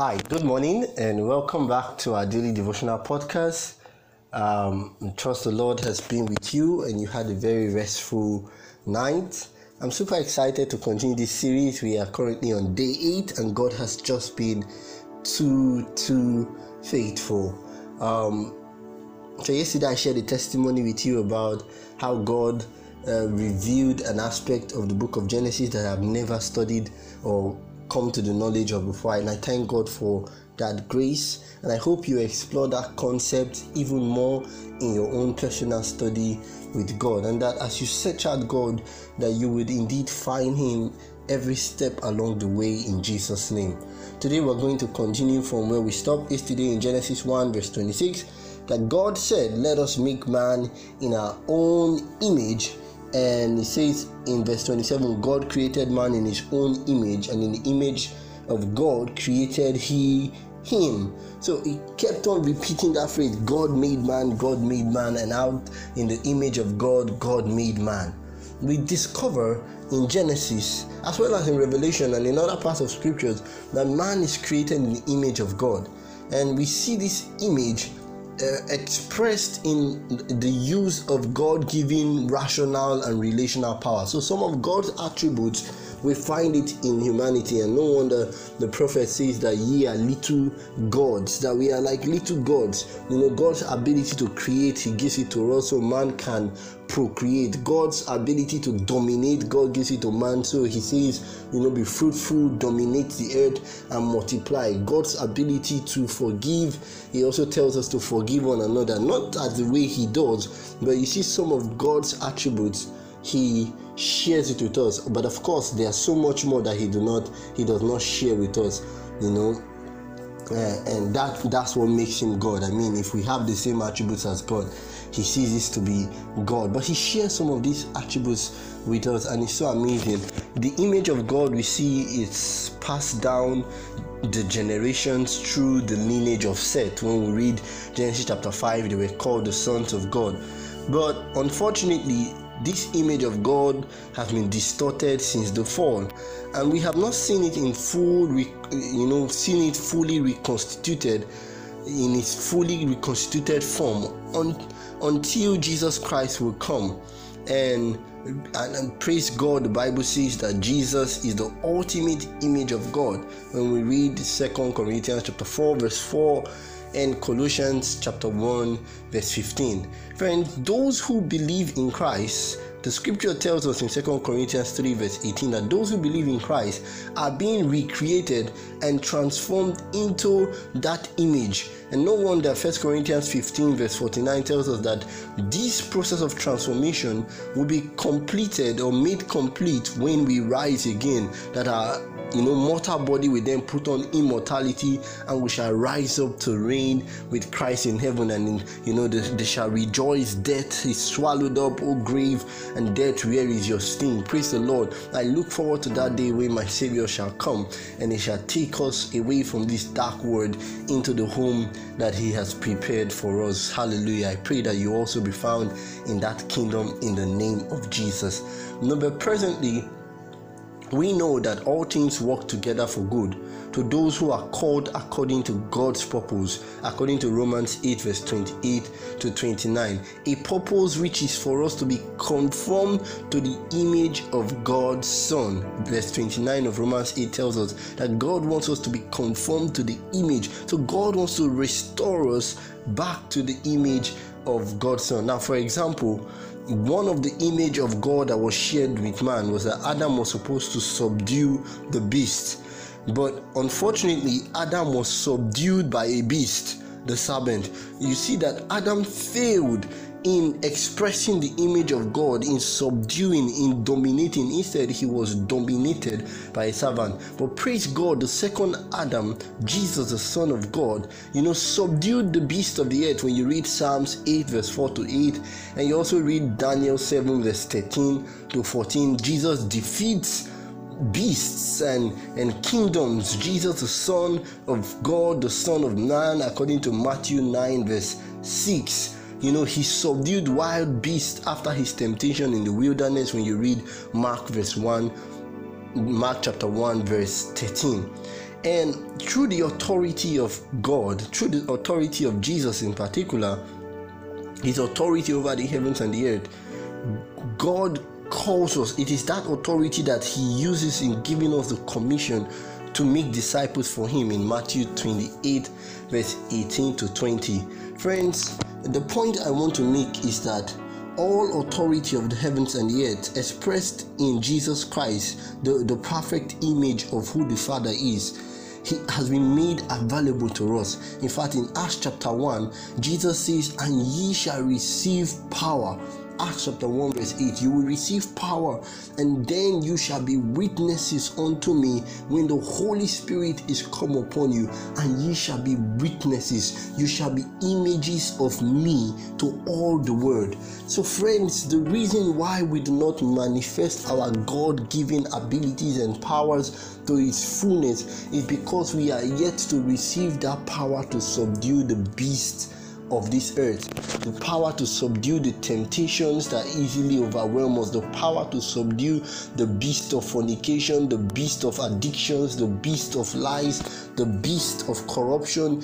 Hi, good morning, and welcome back to our daily devotional podcast. Um, trust the Lord has been with you and you had a very restful night. I'm super excited to continue this series. We are currently on day eight, and God has just been too, too faithful. Um, so, yesterday I shared a testimony with you about how God uh, revealed an aspect of the book of Genesis that I've never studied or come to the knowledge of before. And I thank God for that grace. And I hope you explore that concept even more in your own personal study with God. And that as you search out God, that you would indeed find Him every step along the way in Jesus' name. Today we're going to continue from where we stopped yesterday in Genesis 1, verse 26. That God said, Let us make man in our own image and it says in verse 27 god created man in his own image and in the image of god created he him. So he kept on repeating that phrase god made man god made man and out in the image of god god made man. We discover in genesis as well as in revelation and in other parts of scriptures that man is created in the image of god. And we see this image uh, expressed in the use of God given rational and relational power. So, some of God's attributes we find it in humanity, and no wonder the prophet says that ye are little gods, that we are like little gods. You know, God's ability to create, He gives it to us so man can procreate. God's ability to dominate, God gives it to man. So He says, you know, be fruitful, dominate the earth, and multiply. God's ability to forgive, He also tells us to forgive one another, not as the way He does, but you see some of God's attributes. He shares it with us but of course there's so much more that he do not he does not share with us you know uh, and that that's what makes him god. I mean if we have the same attributes as god he sees this to be god. But he shares some of these attributes with us and it's so amazing. The image of god we see it's passed down the generations through the lineage of seth. When we read genesis chapter 5 they were called the sons of god. But unfortunately this image of God has been distorted since the fall, and we have not seen it in full, you know, seen it fully reconstituted in its fully reconstituted form un, until Jesus Christ will come. And, and, and praise God, the Bible says that Jesus is the ultimate image of God. When we read Second Corinthians chapter 4, verse 4 and Colossians chapter 1 verse 15. Friends, those who believe in Christ, the scripture tells us in 2 Corinthians 3 verse 18 that those who believe in Christ are being recreated and transformed into that image. And no wonder 1 Corinthians 15 verse 49 tells us that this process of transformation will be completed or made complete when we rise again, that our you know, mortal body will then put on immortality and we shall rise up to reign with Christ in heaven. And, in, you know, they, they shall rejoice. Death is swallowed up, O grave, and death, where is your sting? Praise the Lord. I look forward to that day when my Savior shall come and he shall take us away from this dark world into the home that he has prepared for us. Hallelujah. I pray that you also be found in that kingdom in the name of Jesus. But presently, we know that all things work together for good to those who are called according to God's purpose, according to Romans 8, verse 28 to 29. A purpose which is for us to be conformed to the image of God's Son. Verse 29 of Romans 8 tells us that God wants us to be conformed to the image. So God wants to restore us back to the image of God's Son. Now, for example, one of the image of God that was shared with man was that Adam was supposed to subdue the beast. But unfortunately, Adam was subdued by a beast, the serpent. You see that Adam failed in expressing the image of God, in subduing, in dominating. Instead, he was dominated by a servant. But praise God, the second Adam, Jesus, the Son of God, you know, subdued the beast of the earth when you read Psalms 8, verse 4 to 8, and you also read Daniel 7, verse 13 to 14. Jesus defeats beasts and, and kingdoms. Jesus, the Son of God, the Son of Man, according to Matthew 9, verse 6 you know, he subdued wild beasts after his temptation in the wilderness when you read Mark verse 1, Mark chapter 1, verse 13. And through the authority of God, through the authority of Jesus in particular, his authority over the heavens and the earth, God calls us. It is that authority that he uses in giving us the commission to make disciples for him in Matthew 28, verse 18 to 20. Friends, the point I want to make is that all authority of the heavens and the earth expressed in Jesus Christ, the, the perfect image of who the Father is he has been made available to us. In fact, in Acts chapter 1, Jesus says, And ye shall receive power Acts chapter 1, verse 8, you will receive power, and then you shall be witnesses unto me when the Holy Spirit is come upon you, and ye shall be witnesses. You shall be images of me to all the world. So, friends, the reason why we do not manifest our God given abilities and powers to its fullness is because we are yet to receive that power to subdue the beast of this earth, the power to subdue the temptations that easily overwhelm us, the power to subdue the beast of fornication, the beast of addictions, the beast of lies, the beast of corruption,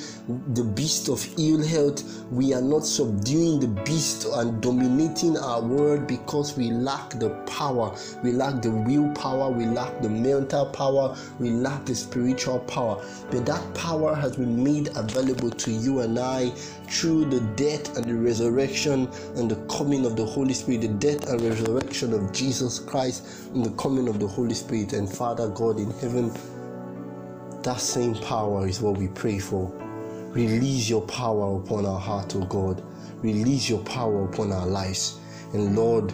the beast of ill health. We are not subduing the beast and dominating our world because we lack the power, we lack the willpower, we lack the mental power, we lack the spiritual power. But that power has been made available to you and I through the death and the resurrection and the coming of the Holy Spirit, the death and resurrection of Jesus Christ and the coming of the Holy Spirit. And Father God in heaven, that same power is what we pray for. Release your power upon our heart, O God. Release your power upon our lives. And Lord,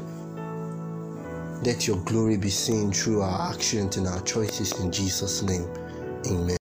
let your glory be seen through our actions and our choices in Jesus' name. Amen.